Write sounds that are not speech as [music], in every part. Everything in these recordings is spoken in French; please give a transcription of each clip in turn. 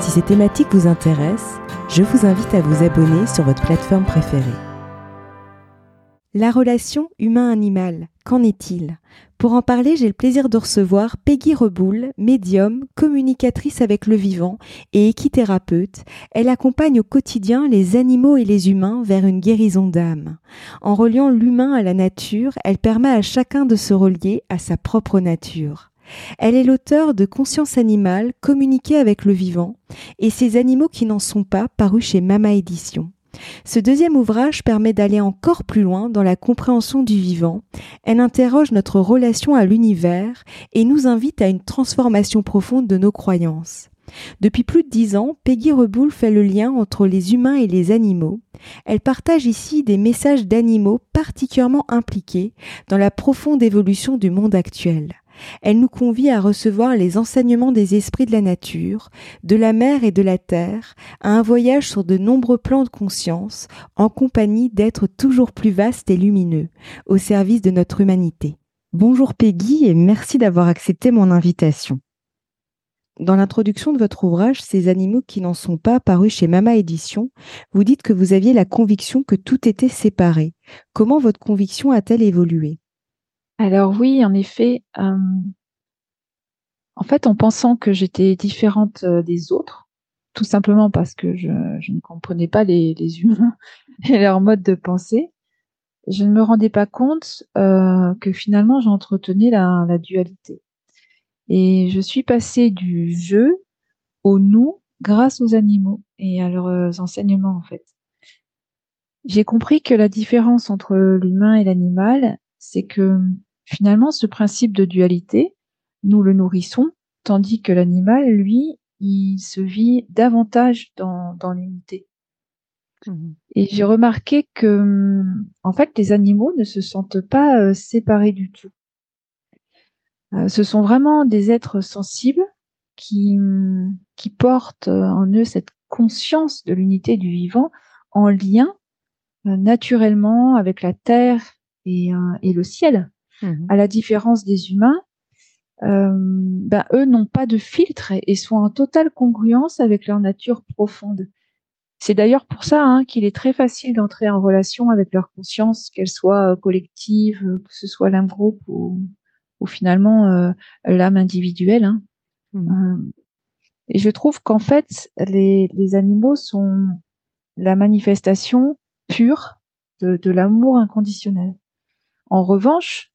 Si ces thématiques vous intéressent, je vous invite à vous abonner sur votre plateforme préférée. La relation humain-animal, qu'en est-il? Pour en parler, j'ai le plaisir de recevoir Peggy Reboul, médium, communicatrice avec le vivant et équithérapeute. Elle accompagne au quotidien les animaux et les humains vers une guérison d'âme. En reliant l'humain à la nature, elle permet à chacun de se relier à sa propre nature. Elle est l'auteur de Conscience animale, communiquer avec le vivant, et ces animaux qui n'en sont pas, paru chez Mama Édition. Ce deuxième ouvrage permet d'aller encore plus loin dans la compréhension du vivant. Elle interroge notre relation à l'univers et nous invite à une transformation profonde de nos croyances. Depuis plus de dix ans, Peggy Reboul fait le lien entre les humains et les animaux. Elle partage ici des messages d'animaux particulièrement impliqués dans la profonde évolution du monde actuel. Elle nous convie à recevoir les enseignements des esprits de la nature, de la mer et de la terre, à un voyage sur de nombreux plans de conscience, en compagnie d'êtres toujours plus vastes et lumineux, au service de notre humanité. Bonjour Peggy et merci d'avoir accepté mon invitation. Dans l'introduction de votre ouvrage Ces animaux qui n'en sont pas paru chez Mama Édition, vous dites que vous aviez la conviction que tout était séparé. Comment votre conviction a-t-elle évolué? Alors oui, en effet, en fait, en pensant que j'étais différente, des autres, tout simplement parce que je ne comprenais pas les humains [laughs] et leur mode de pensée, je ne me rendais pas compte, que finalement j'entretenais la la dualité et je suis passée du «je» au «nous» grâce aux animaux et à leurs enseignements, en fait. J'ai compris que la différence entre l'humain et l'animal, c'est que Finalement, ce principe de dualité, nous le nourrissons, tandis que l'animal, lui, il se vit davantage dans, dans l'unité. Mmh Et j'ai remarqué que, en fait, les animaux ne se sentent pas euh, séparés du tout. Euh, ce sont vraiment des êtres sensibles qui, qui portent euh, en eux cette conscience de l'unité du vivant en lien naturellement avec la terre et, et le ciel. Mmh à la différence des humains, euh, ben, eux n'ont pas de filtre et, sont en totale congruence avec leur nature profonde. C'est d'ailleurs pour ça hein, qu'il est très facile d'entrer en relation avec leur conscience, qu'elle soit euh, collective, euh, que ce soit l'âme groupe ou, ou finalement euh, l'âme individuelle. Hein. Mmh. et je trouve qu'en fait, les, les, animaux sont la manifestation pure de, de l'amour inconditionnel. En revanche,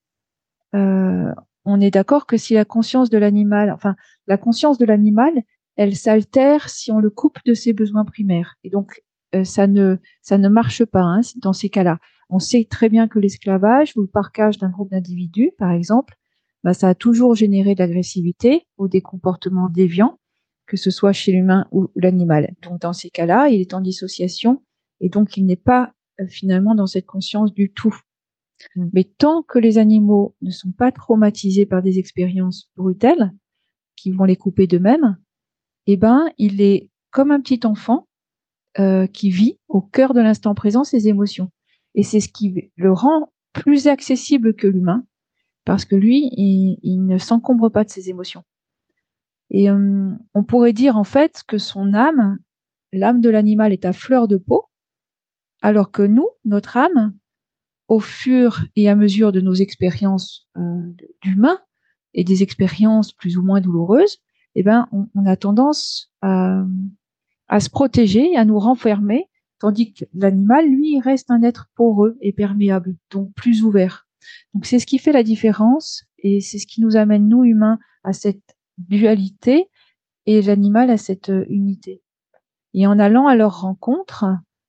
on est d'accord que si la conscience de l'animal, enfin la conscience de l'animal, elle s'altère si on le coupe de ses besoins primaires. Et donc euh, ça ne ça ne marche pas hein, dans ces cas-là. On sait très bien que l'esclavage ou le parcage d'un groupe d'individus, par exemple, bah, ça a toujours généré de l'agressivité ou des comportements déviants, que ce soit chez l'humain ou l'animal. Donc dans ces cas-là, il est en dissociation et donc il n'est pas euh, finalement dans cette conscience du tout. Mmh. Mais tant que les animaux ne sont pas traumatisés par des expériences brutales qui vont les couper d'eux-mêmes, eh ben, il est comme un petit enfant euh, qui vit au cœur de l'instant présent ses émotions. Et c'est ce qui le rend plus accessible que l'humain, parce que lui, il, ne s'encombre pas de ses émotions. Et euh, on pourrait dire en fait que son âme, l'âme de l'animal est à fleur de peau, alors que nous, notre âme, au fur et à mesure de nos expériences euh, d'humains et des expériences plus ou moins douloureuses, eh ben, on, a tendance à, à, se protéger, à nous renfermer, tandis que l'animal, lui, reste un être poreux et perméable, donc plus ouvert. Donc c'est ce qui fait la différence et c'est ce qui nous amène, nous humains, à cette dualité et l'animal à cette euh, unité. Et en allant à leur rencontre,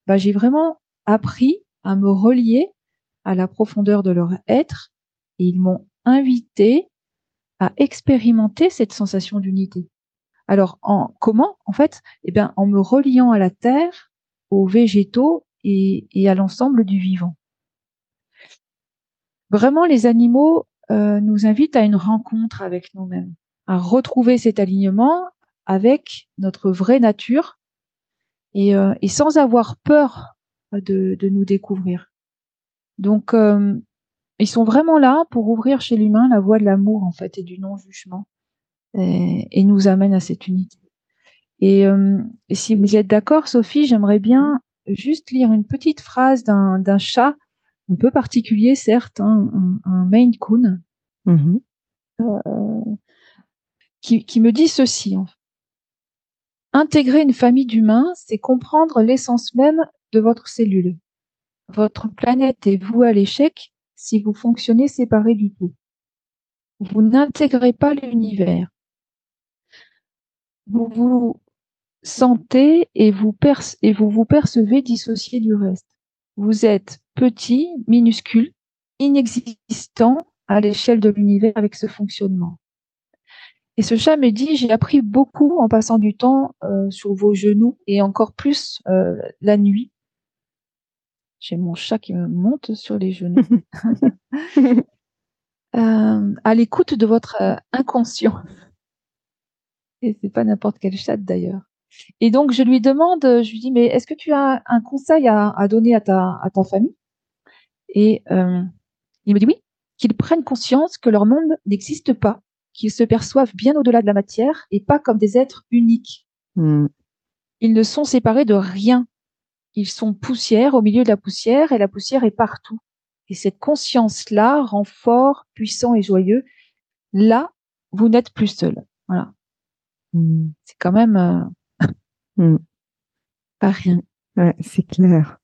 bah, j'ai vraiment appris à me relier à la profondeur de leur être et ils m'ont invité à expérimenter cette sensation d'unité. Alors, en, comment En fait, eh bien, en me reliant à la terre, aux végétaux et, à l'ensemble du vivant. Vraiment, les animaux euh, nous invitent à une rencontre avec nous-mêmes, à retrouver cet alignement avec notre vraie nature et, euh, sans avoir peur de, nous découvrir. Donc, euh, ils sont vraiment là pour ouvrir chez l'humain la voie de l'amour en fait et du non-jugement et, nous amène à cette unité. Euh, et, si vous êtes d'accord, Sophie, j'aimerais bien juste lire une petite phrase d'un chat un peu particulier, certes, hein, un, Maine Coon, mm-hmm. euh, qui, qui, me dit ceci. Intégrer une famille d'humains, c'est comprendre l'essence même de votre cellule. Votre planète est vouée à l'échec si vous fonctionnez séparé du tout. Vous n'intégrez pas l'univers vous vous sentez et vous, et vous vous percevez dissocié du reste. Vous êtes petit, minuscule, inexistant à l'échelle de l'univers avec ce fonctionnement. Et ce chat me dit, j'ai appris beaucoup en passant du temps euh, sur vos genoux et encore plus euh, la nuit. J'ai mon chat qui me monte sur les genoux. [laughs] [laughs] euh, à l'écoute de votre euh, inconscient. Et c'est pas n'importe quel chat d'ailleurs. Et donc je lui demande, je lui dis, mais est-ce que tu as un conseil à, donner à ta, à ta famille? Et euh, il me dit oui, qu'ils prennent conscience que leur monde n'existe pas, qu'ils se perçoivent bien au-delà de la matière et pas comme des êtres uniques. Hmm. Ils ne sont séparés de rien. Ils sont poussière au milieu de la poussière et la poussière est partout. Et cette conscience-là rend fort, puissant et joyeux. Là, vous n'êtes plus seul. Voilà. Mmh. C'est quand même euh, [laughs] mmh. pas rien. Ouais, c'est clair.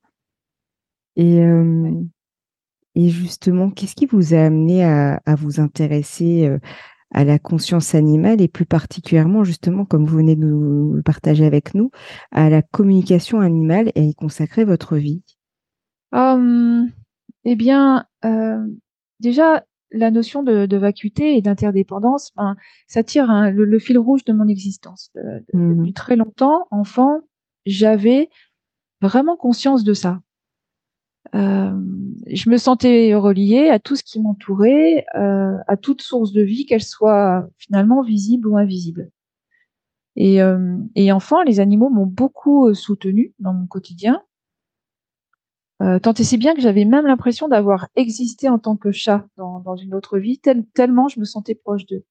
Et, euh, et justement, qu'est-ce qui vous a amené à, à vous intéresser euh, à la conscience animale et plus particulièrement, justement, comme vous venez de nous le partager avec nous, à la communication animale et y consacrer votre vie hum, Eh bien, déjà, la notion de, vacuité et d'interdépendance, ben, ça tire hein, le, fil rouge de mon existence. Mmh. Depuis très longtemps, enfant, j'avais vraiment conscience de ça. Euh, je me sentais reliée à tout ce qui m'entourait, euh, à toute source de vie, qu'elle soit finalement visible ou invisible. Et, euh, et enfant, les animaux m'ont beaucoup soutenue dans mon quotidien. Euh, tant et si bien que j'avais même l'impression d'avoir existé en tant que chat dans, dans une autre vie, tellement je me sentais proche d'eux.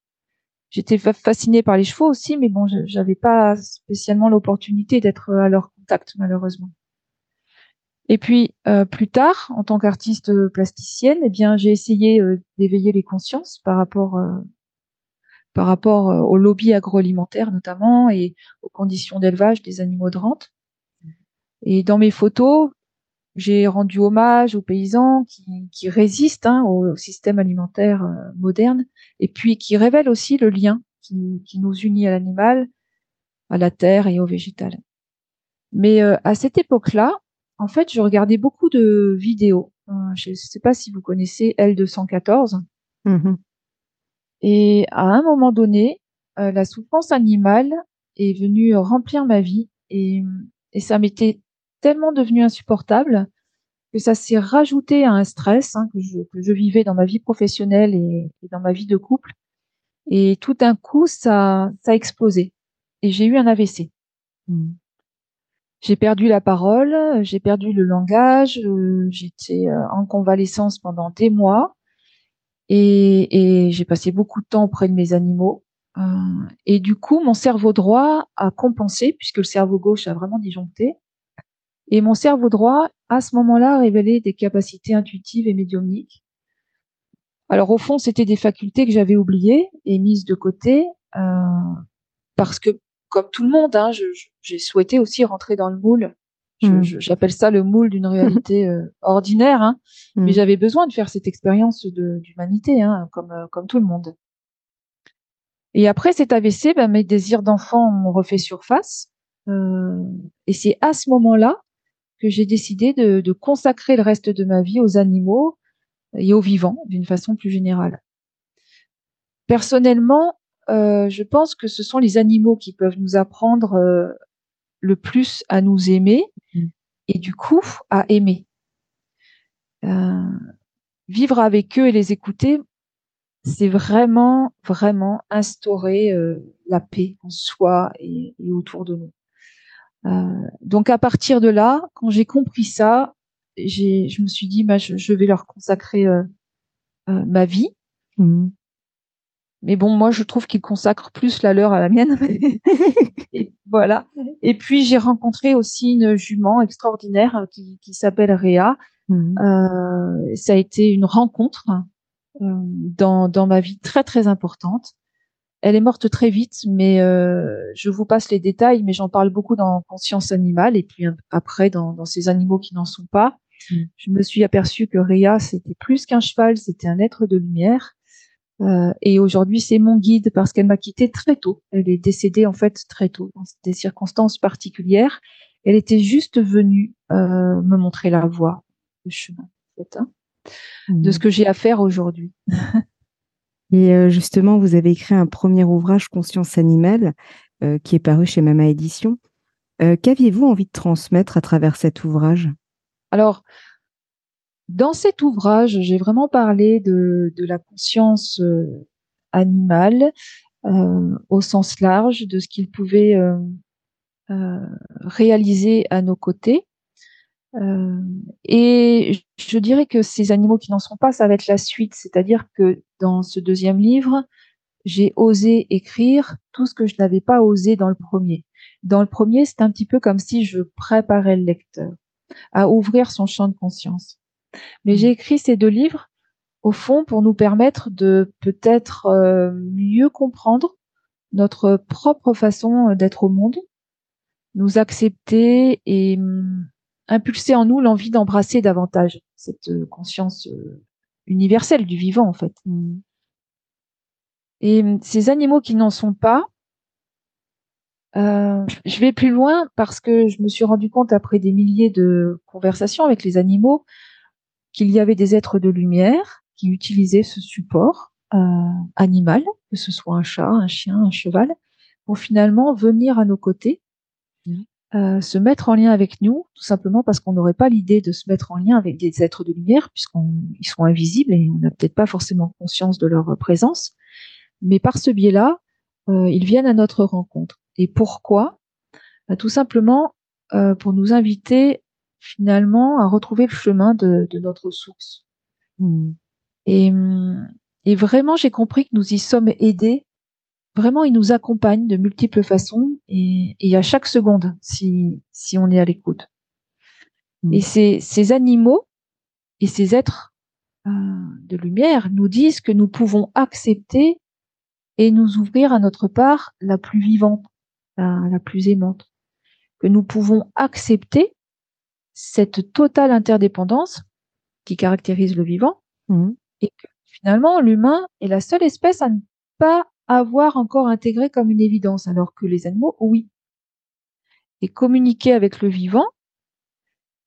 J'étais fascinée par les chevaux aussi, mais bon, j'avais pas spécialement l'opportunité d'être à leur contact, malheureusement. Et puis euh, plus tard, en tant qu'artiste plasticienne, eh bien, j'ai essayé euh, d'éveiller les consciences par rapport par rapport au lobby agroalimentaire notamment et aux conditions d'élevage des animaux de rente. Et dans mes photos, j'ai rendu hommage aux paysans qui, résistent hein, au système alimentaire euh, moderne et puis qui révèlent aussi le lien qui, nous unit à l'animal, à la terre et au végétal. Mais euh, à cette époque-là, en fait, je regardais beaucoup de vidéos. Euh, je ne sais pas si vous connaissez L214. Mmh et à un moment donné, la souffrance animale est venue remplir ma vie et, et ça m'était tellement devenu insupportable que ça s'est rajouté à un stress hein, que, je, vivais dans ma vie professionnelle et, dans ma vie de couple. Et tout d'un coup, ça, ça a explosé. Et j'ai eu un AVC. Hmm. J'ai perdu la parole, j'ai perdu le langage, euh, j'étais euh, en convalescence pendant des mois et, j'ai passé beaucoup de temps auprès de mes animaux. Euh, et du coup, mon cerveau droit a compensé puisque le cerveau gauche a vraiment disjoncté. Et mon cerveau droit, à ce moment-là, a révélé des capacités intuitives et médiumniques. Alors au fond, c'était des facultés que j'avais oubliées et mises de côté parce que, comme tout le monde, hein, j'ai souhaité aussi rentrer dans le moule. Hmm. J'appelle ça le moule d'une réalité [laughs] euh, ordinaire, hein, hmm. mais j'avais besoin de faire cette expérience d'humanité, hein, comme, euh, comme tout le monde. Et après cet AVC, ben, mes désirs d'enfant m'ont refait surface. Euh, et c'est à ce moment-là que j'ai décidé de, consacrer le reste de ma vie aux animaux et aux vivants d'une façon plus générale. Personnellement, euh, je pense que ce sont les animaux qui peuvent nous apprendre euh, le plus à nous aimer Mm. et du coup à aimer. Euh, vivre avec eux et les écouter, c'est vraiment, vraiment instaurer la paix en soi et, et autour de nous. Donc à partir de là, quand j'ai compris ça, j'ai, je me suis dit, bah, je, je vais leur consacrer ma vie. Mhm. Mais bon, moi, je trouve qu'ils consacrent plus la leur à la mienne. et [laughs] voilà. Et puis, j'ai rencontré aussi une jument extraordinaire euh, qui, qui s'appelle Réa. Mhm. Euh, ça a été une rencontre euh, dans, dans ma vie très, très importante. Elle est morte très vite, mais euh, je vous passe les détails, mais j'en parle beaucoup dans Conscience animale et puis après dans, dans ces animaux qui n'en sont pas. Mm. Je me suis aperçue que Réa, c'était plus qu'un cheval, c'était un être de lumière. Euh, et aujourd'hui, c'est mon guide parce qu'elle m'a quitté très tôt. Elle est décédée en fait très tôt, dans des circonstances particulières. Elle était juste venue euh, me montrer la voie, le chemin, en fait, hein, de ce que j'ai à faire aujourd'hui. [laughs] Et euh, justement, vous avez écrit un premier ouvrage, Conscience animale, qui est paru chez Mama Édition. Qu'aviez-vous envie de transmettre à travers cet ouvrage? Alors, dans cet ouvrage, j'ai vraiment parlé de, la conscience euh, animale euh, au sens large, de ce qu'il pouvait euh, réaliser à nos côtés. Et je dirais que ces animaux qui n'en sont pas, ça va être la suite. C'est-à-dire que dans ce deuxième livre, j'ai osé écrire tout ce que je n'avais pas osé dans le premier. Dans le premier, c'est un petit peu comme si je préparais le lecteur à ouvrir son champ de conscience. Mais j'ai écrit ces deux livres, au fond, pour nous permettre de peut-être euh, mieux comprendre notre propre façon d'être au monde, nous accepter et hum, impulser en nous l'envie d'embrasser davantage cette euh, conscience euh, universelle du vivant, en fait. Et hum, ces animaux qui n'en sont pas, euh, je vais plus loin parce que je me suis rendu compte après des milliers de conversations avec les animaux qu'il y avait des êtres de lumière qui utilisaient ce support euh, animal, que ce soit un chat, un chien, un cheval, pour finalement venir à nos côtés, Mhm. euh, se mettre en lien avec nous, tout simplement parce qu'on n'aurait pas l'idée de se mettre en lien avec des êtres de lumière, puisqu'ils sont invisibles et on n'a peut-être pas forcément conscience de leur présence. Mais par ce biais-là, euh, ils viennent à notre rencontre. Et pourquoi? Bah, Tout simplement pour nous inviter finalement à retrouver le chemin de, de notre source. Mhm. Et, hum, et vraiment, j'ai compris que nous y sommes aidés. Vraiment, ils nous accompagnent de multiples façons et, et à chaque seconde, si, si on est à l'écoute. Mhm. Et ces, ces animaux et ces êtres euh, de lumière nous disent que nous pouvons accepter et nous ouvrir à notre part la plus vivante, la, la plus aimante. Que nous pouvons accepter cette totale interdépendance qui caractérise le vivant Mhm. et que finalement l'humain est la seule espèce à ne pas avoir encore intégré comme une évidence, alors que les animaux, oui. Et communiquer avec le vivant,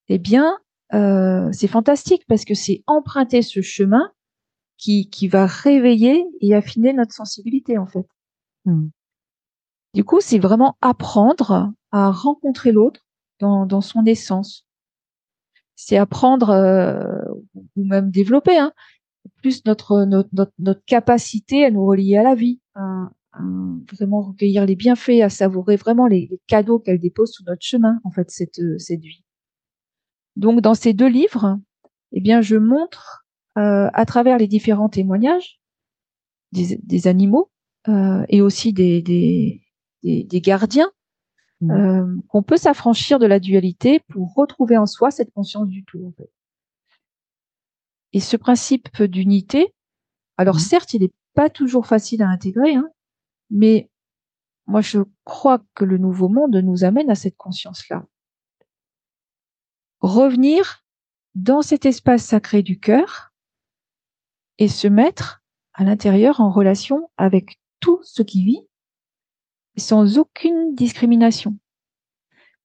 eh bien, euh, c'est fantastique parce que c'est emprunter ce chemin qui, qui va réveiller et affiner notre sensibilité, en fait. Mhm. Du coup, c'est vraiment apprendre à rencontrer l'autre dans, dans son essence. C'est apprendre, euh, ou même développer, hein, plus notre, notre, notre, capacité à nous relier à la vie, à, vraiment recueillir les bienfaits, à savourer vraiment les, cadeaux qu'elle dépose sur notre chemin, en fait, cette, cette vie. Donc, dans ces deux livres, eh bien, je montre euh, à travers les différents témoignages des, des animaux euh, et aussi des, des, des gardiens Mhm. euh, qu'on peut s'affranchir de la dualité pour retrouver en soi cette conscience du tout. En fait. Et ce principe d'unité, alors Mhm. certes, il n'est pas toujours facile à intégrer, hein, mais moi je crois que le nouveau monde nous amène à cette conscience-là. Revenir dans cet espace sacré du cœur et se mettre à l'intérieur en relation avec tout ce qui vit sans aucune discrimination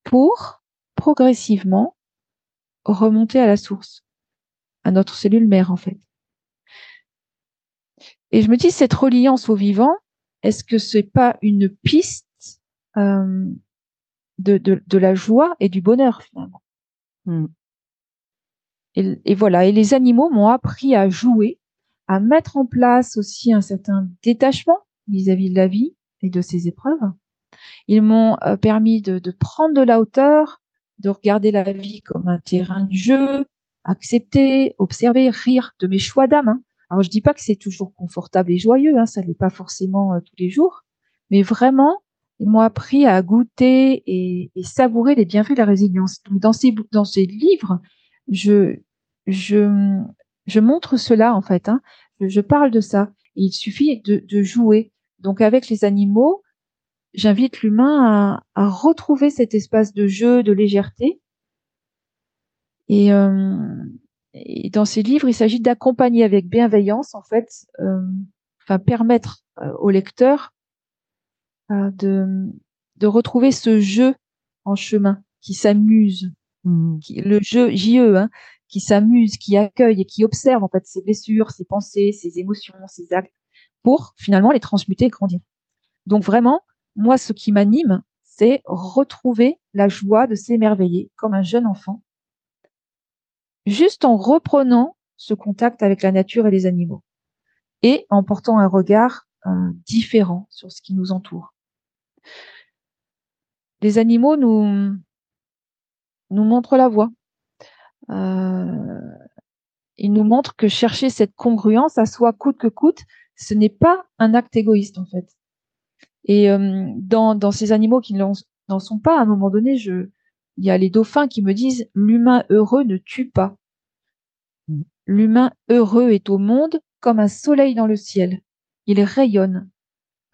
pour progressivement remonter à la source, à notre cellule mère en fait. Et je me dis cette reliance au vivant, est-ce que c'est pas une piste euh, de, de, de, la joie et du bonheur finalement? Hmm. et, et, voilà, et les animaux m'ont appris à jouer, à mettre en place aussi un certain détachement vis-à-vis de la vie et de ses épreuves. Ils m'ont euh, permis de, prendre de la hauteur, de regarder la vie comme un terrain de jeu, accepter, observer, rire de mes choix d'âme. Hein. Alors je dis pas que c'est toujours confortable et joyeux, hein, ça l'est pas forcément euh, tous les jours, mais vraiment ils m'ont appris à goûter et, savourer les bienfaits de la résilience. Donc dans ces dans ces livres, je je je montre cela en fait. Hein. Je, parle de ça. il suffit de jouer. Donc avec les animaux, j'invite l'humain à, à, retrouver cet espace de jeu, de légèreté. Et, euh, et dans ces livres, il s'agit d'accompagner avec bienveillance, en fait, euh, enfin permettre euh, au lecteur euh, de, de retrouver ce jeu en chemin, qui s'amuse, mmh. le jeu JE, hein, qui s'amuse, qui accueille et qui observe en fait ses blessures, ses pensées, ses émotions, ses actes, pour finalement les transmuter et grandir. Donc vraiment, moi, ce qui m'anime, c'est retrouver la joie de s'émerveiller comme un jeune enfant juste en reprenant ce contact avec la nature et les animaux et en portant un regard euh, différent sur ce qui nous entoure. Les animaux nous, montrent la voie. Euh, ils nous montrent que chercher cette congruence à soi coûte que coûte, ce n'est pas un acte égoïste en fait. Et euh, dans, ces animaux qui n'en sont pas, à un moment donné, je, il y a les dauphins qui me disent l'humain heureux ne tue pas. L'humain heureux est au monde comme un soleil dans le ciel. Il rayonne.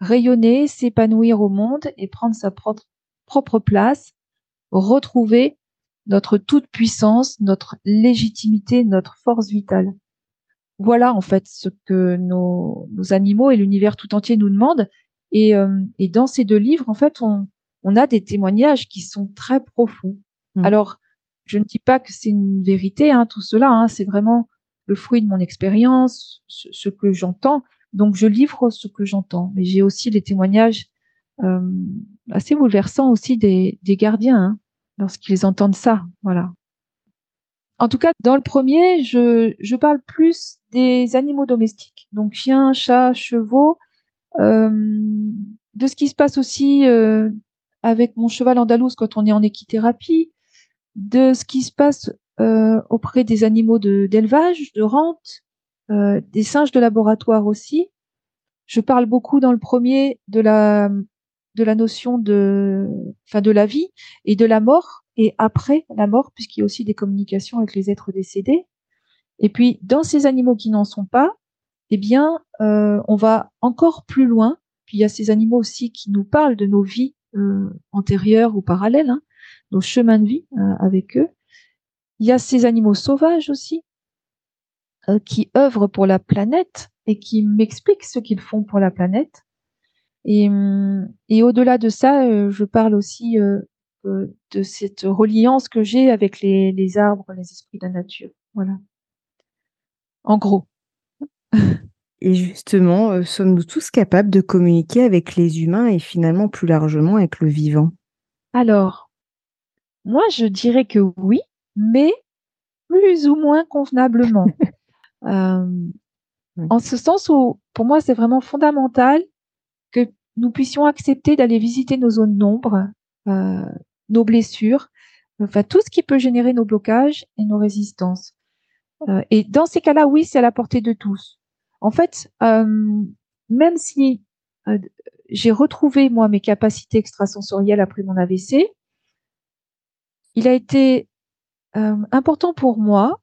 Rayonner, s'épanouir au monde et prendre sa propre, propre place, retrouver notre toute puissance, notre légitimité, notre force vitale. Voilà en fait ce que nos, nos animaux et l'univers tout entier nous demandent. Et, euh, et dans ces deux livres, en fait, on, on a des témoignages qui sont très profonds. Mmh. Alors, je ne dis pas que c'est une vérité, hein, tout cela, hein, c'est vraiment le fruit de mon expérience, ce, ce, que j'entends. Donc, je livre ce que j'entends. Mais j'ai aussi des témoignages euh, assez bouleversants aussi des, des gardiens, hein, lorsqu'ils entendent ça. Voilà. En tout cas, dans le premier, je, je parle plus des animaux domestiques, donc chiens, chats, chevaux, euh, de ce qui se passe aussi euh, avec mon cheval andalouse quand on est en équithérapie, de ce qui se passe euh, auprès des animaux d'élevage, de, rente, euh, des singes de laboratoire aussi. Je parle beaucoup dans le premier de la de la notion de enfin de la vie et de la mort et après la mort puisqu'il y a aussi des communications avec les êtres décédés. Et puis dans ces animaux qui n'en sont pas, eh bien, euh, on va encore plus loin. Puis il y a ces animaux aussi qui nous parlent de nos vies euh, antérieures ou parallèles, hein, nos chemins de vie euh, avec eux. Il y a ces animaux sauvages aussi euh, qui œuvrent pour la planète et qui m'expliquent ce qu'ils font pour la planète. Et, et au-delà de ça, euh, je parle aussi euh, de cette reliance que j'ai avec les, les arbres, les esprits de la nature. Voilà. En gros. Et justement, euh, sommes-nous tous capables de communiquer avec les humains et finalement plus largement avec le vivant? Alors, moi, je dirais que oui, mais plus ou moins convenablement. [laughs] euh, en ce sens où, pour moi, c'est vraiment fondamental que nous puissions accepter d'aller visiter nos zones d'ombre, euh, nos blessures, enfin tout ce qui peut générer nos blocages et nos résistances. Euh, et dans ces cas-là, oui, c'est à la portée de tous. En fait, euh, même si euh, j'ai retrouvé moi mes capacités extrasensorielles après mon AVC, il a été important pour moi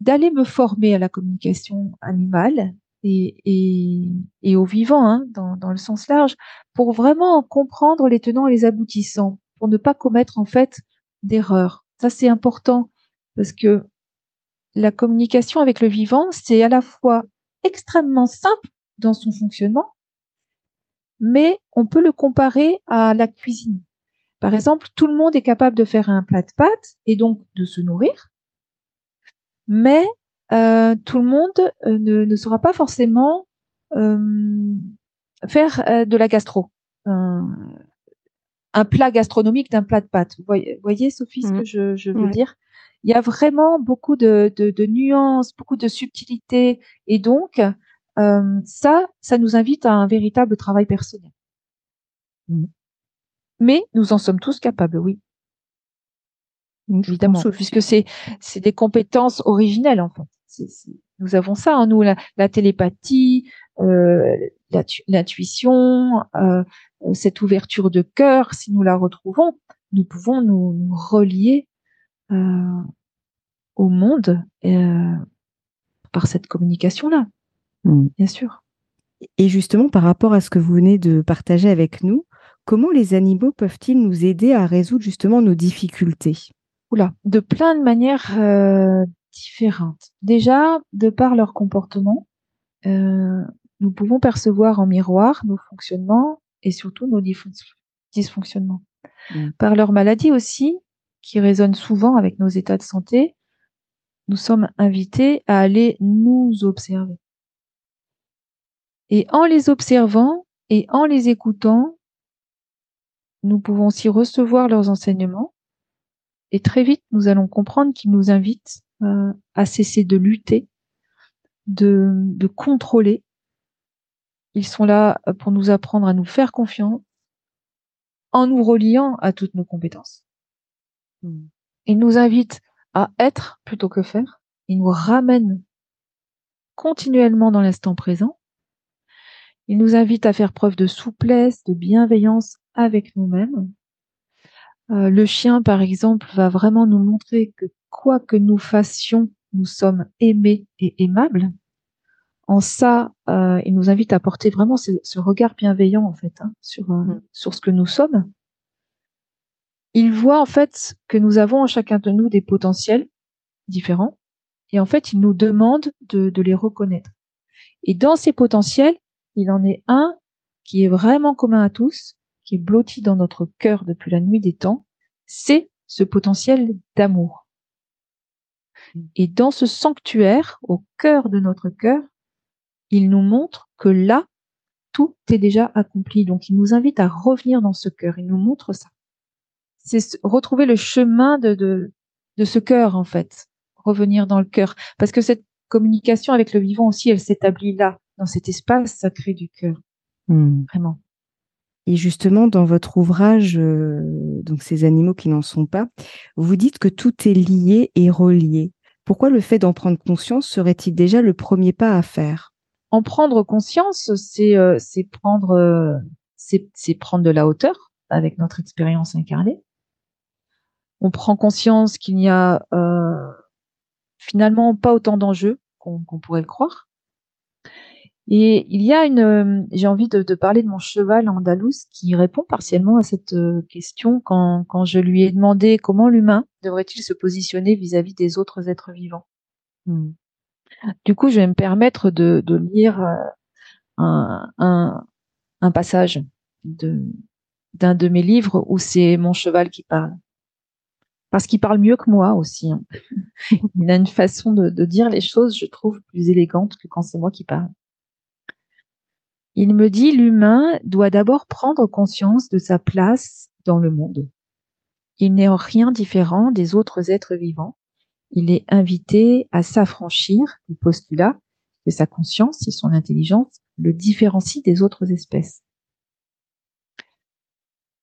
d'aller me former à la communication animale et au vivant, hein, dans, dans, le sens large, pour vraiment comprendre les tenants et les aboutissants, pour ne pas commettre en fait d'erreurs. Ça c'est important parce que la communication avec le vivant, c'est à la fois extrêmement simple dans son fonctionnement, mais on peut le comparer à la cuisine. Par exemple, tout le monde est capable de faire un plat de pâtes et donc de se nourrir, mais euh, tout le monde euh, ne, ne, sera pas forcément euh, faire euh, de la gastro, un, plat gastronomique d'un plat de pâtes. Vous voyez, Sophie, ce mmh. que je, veux dire? Il y a vraiment beaucoup de, nuances, beaucoup de subtilités, et donc euh, ça, ça nous invite à un véritable travail personnel. Mmh. Mais nous en sommes tous capables, oui. Évidemment, puisque c'est des compétences originelles en fait. nous avons ça en nous, la, télépathie, euh, l'intuition, euh, cette ouverture de cœur. Si nous la retrouvons, nous pouvons nous, relier euh, au monde euh, par cette communication-là, mmh. bien sûr. Et justement, par rapport à ce que vous venez de partager avec nous, comment les animaux peuvent-ils nous aider à résoudre justement nos difficultés? De plein de manières euh, différentes. Déjà, de par leur comportement, nous pouvons percevoir en miroir nos fonctionnements et surtout nos dysfonctionnements. Mmh. Par leur maladie aussi, qui résonnent souvent avec nos états de santé, nous sommes invités à aller nous observer. Et en les observant et en les écoutant, nous pouvons aussi recevoir leurs enseignements et très vite, nous allons comprendre qu'ils nous invitent euh, à cesser de lutter, de, de contrôler. Ils sont là pour nous apprendre à nous faire confiance en nous reliant à toutes nos compétences. Hmm. Ils nous invitent à être plutôt que faire. Ils nous ramènent continuellement dans l'instant présent. Ils nous invitent à faire preuve de souplesse, de bienveillance avec nous-mêmes euh, le chien, par exemple, va vraiment nous montrer que quoi que nous fassions, nous sommes aimés et aimables. En ça, euh, il nous invite à porter vraiment ce, regard bienveillant en fait hein, sur euh, mm. sur ce que nous sommes. Il voit en fait que nous avons en chacun de nous des potentiels différents, et en fait, il nous demande de, de les reconnaître. Et dans ces potentiels, il en est un qui est vraiment commun à tous, qui est blotti dans notre cœur depuis la nuit des temps, c'est ce potentiel d'amour. Et dans ce sanctuaire, au cœur de notre cœur, il nous montre que là, tout est déjà accompli. Donc, il nous invite à revenir dans ce cœur. Il nous montre ça. C'est retrouver le chemin de, de, de ce cœur, en fait. Revenir dans le cœur. Parce que cette communication avec le vivant aussi, elle s'établit là, dans cet espace sacré du cœur. Hmm. Vraiment. Et justement, dans votre ouvrage, euh, donc ces animaux qui n'en sont pas, vous dites que tout est lié et relié. Pourquoi le fait d'en prendre conscience serait-il déjà le premier pas à faire? En prendre conscience, c'est euh, prendre euh, c'est prendre de la hauteur avec notre expérience incarnée. On prend conscience qu'il n'y a finalement pas autant d'enjeux qu'on pourrait le croire. Et il y a une, euh, j'ai envie de, parler de mon cheval andalous qui répond partiellement à cette euh, question quand, je lui ai demandé comment l'humain devrait-il se positionner vis-à-vis des autres êtres vivants. Hmm. Du coup, je vais me permettre de, lire euh, un, passage d'un de mes livres où c'est mon cheval qui parle. Parce qu'il parle mieux que moi aussi. Hein. [laughs] Il a une façon de, dire les choses, je trouve, plus élégante que quand c'est moi qui parle. Il me dit l'humain doit d'abord prendre conscience de sa place dans le monde. Il n'est en rien différent des autres êtres vivants. Il est invité à s'affranchir du postulat que sa conscience et son intelligence le différencient des autres espèces.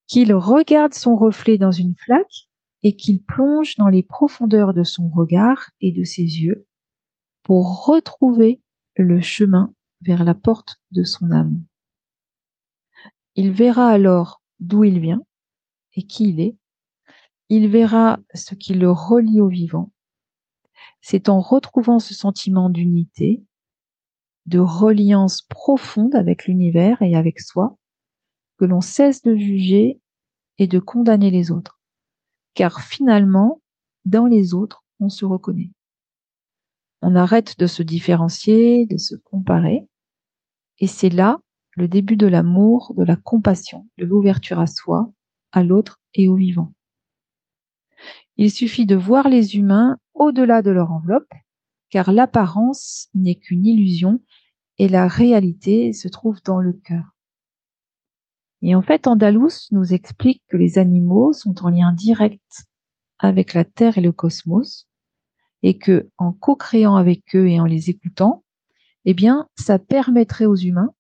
Qu'il regarde son reflet dans une flaque et qu'il plonge dans les profondeurs de son regard et de ses yeux pour retrouver le chemin vers la porte de son âme. Il verra alors d'où il vient et qui il est. Il verra ce qui le relie au vivant. C'est en retrouvant ce sentiment d'unité, de reliance profonde avec l'univers et avec soi, que l'on cesse de juger et de condamner les autres. Car finalement, dans les autres, on se reconnaît. On arrête de se différencier, de se comparer, et c'est là le début de l'amour, de la compassion, de l'ouverture à soi, à l'autre et au vivant. Il suffit de voir les humains au-delà de leur enveloppe, car l'apparence n'est qu'une illusion et la réalité se trouve dans le cœur. Et en fait, Andalous nous explique que les animaux sont en lien direct avec la Terre et le cosmos, et que en co-créant avec eux et en les écoutant, eh bien, ça permettrait aux humains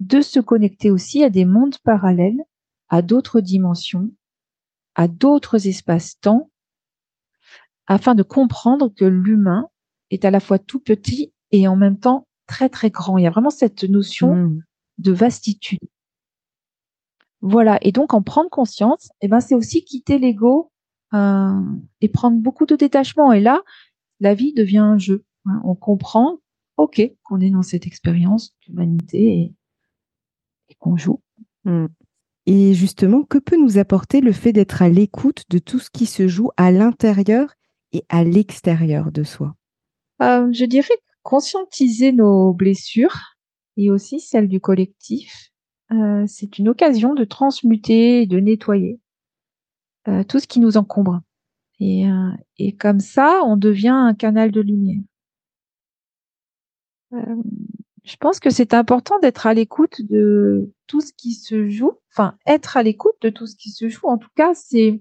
de se connecter aussi à des mondes parallèles, à d'autres dimensions, à d'autres espaces-temps, afin de comprendre que l'humain est à la fois tout petit et en même temps très très grand. Il y a vraiment cette notion mmh. de vastitude. Voilà. Et donc, en prendre conscience, eh ben, c'est aussi quitter l'ego euh, et prendre beaucoup de détachement. Et là, la vie devient un jeu. Hein. On comprend, ok, qu'on est dans cette expérience d'humanité et, qu'on joue. Mmh. Et justement, que peut nous apporter le fait d'être à l'écoute de tout ce qui se joue à l'intérieur et à l'extérieur de soi? Euh, Je dirais conscientiser nos blessures et aussi celles du collectif. Euh, c'est une occasion de transmuter de nettoyer euh, tout ce qui nous encombre. Et, et, comme ça, on devient un canal de lumière. je pense que c'est important d'être à l'écoute de tout ce qui se joue, enfin être à l'écoute de tout ce qui se joue. En tout cas, c'est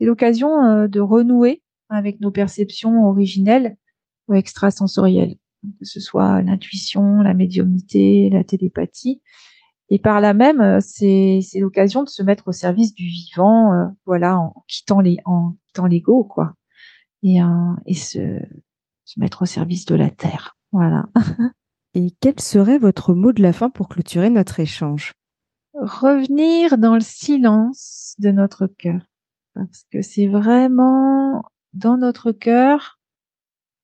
l'occasion de renouer avec nos perceptions originelles ou extrasensorielles, que ce soit l'intuition, la médiumnité, la télépathie. Et par là même, euh, c'est l'occasion de se mettre au service du vivant, euh, voilà, en quittant les en quittant l'ego, quoi, et, euh, et se, se mettre au service de la terre, voilà. [laughs] et quel serait votre mot de la fin pour clôturer notre échange? Revenir dans le silence de notre cœur, parce que c'est vraiment dans notre cœur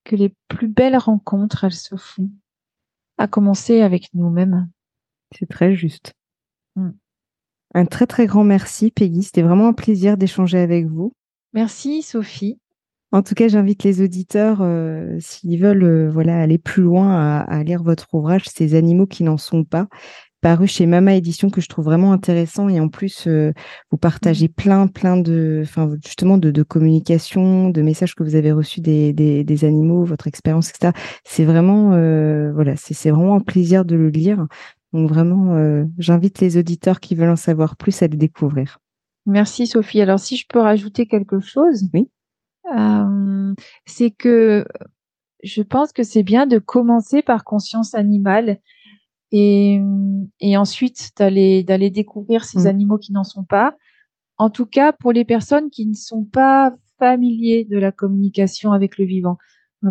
que les plus belles rencontres, elles se font, à commencer avec nous-mêmes. C'est très juste. Mm. Un très très grand merci Peggy, c'était vraiment un plaisir d'échanger avec vous. Merci Sophie. En tout cas, j'invite les auditeurs, euh, s'ils veulent euh, voilà, aller plus loin, à, à, lire votre ouvrage, Ces animaux qui n'en sont pas paru chez Mama Édition que je trouve vraiment intéressant et en plus euh, vous partagez mmh. plein plein de enfin justement de, de, communication de messages que vous avez reçus des, des, des animaux votre expérience etc c'est vraiment voilà c'est vraiment un plaisir de le lire donc vraiment euh, j'invite les auditeurs qui veulent en savoir plus à le découvrir merci Sophie alors si je peux rajouter quelque chose oui c'est que je pense que c'est bien de commencer par conscience animale et, et ensuite d'aller d'aller découvrir ces mmh. animaux qui n'en sont pas. En tout cas, pour les personnes qui ne sont pas familiers de la communication avec le vivant.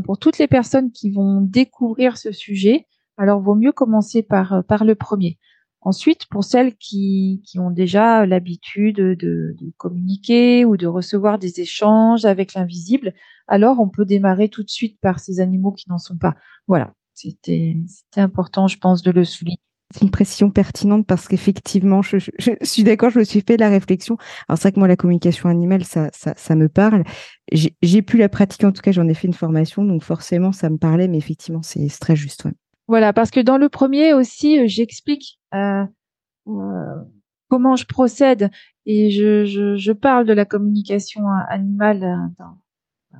Pour toutes les personnes qui vont découvrir ce sujet, alors vaut mieux commencer par par le premier. Ensuite, pour celles qui, qui ont déjà l'habitude de, de, communiquer ou de recevoir des échanges avec l'invisible, alors on peut démarrer tout de suite par ces animaux qui n'en sont pas. Voilà. C'était important, je pense, de le souligner. C'est une précision pertinente parce qu'effectivement, je, suis d'accord, je me suis fait la réflexion. Alors c'est vrai que moi, la communication animale, ça, ça, me parle. J'ai pu la pratiquer, en tout cas, j'en ai fait une formation, donc forcément, ça me parlait, mais effectivement, c'est très juste. Voilà, parce que dans le premier aussi, euh, j'explique euh, euh, comment je procède et je, je, parle de la communication animale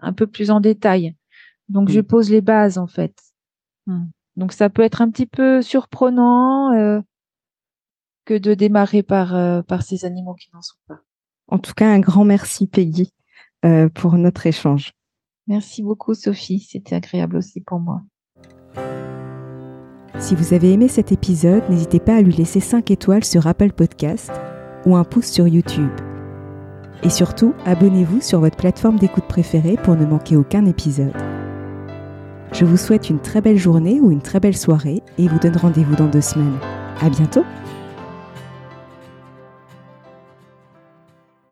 un peu plus en détail. Donc, je pose les bases, en fait. Mmh. Donc ça peut être un petit peu surprenant euh, que de démarrer par, euh, par ces animaux qui n'en sont pas. En tout cas, un grand merci Peggy euh, pour notre échange. Merci beaucoup Sophie, c'était agréable aussi pour moi. Si vous avez aimé cet épisode, n'hésitez pas à lui laisser 5 étoiles sur Apple Podcast ou un pouce sur YouTube. Et surtout, abonnez-vous sur votre plateforme d'écoute préférée pour ne manquer aucun épisode. Je vous souhaite une très belle journée ou une très belle soirée et vous donne rendez-vous dans deux semaines. À bientôt!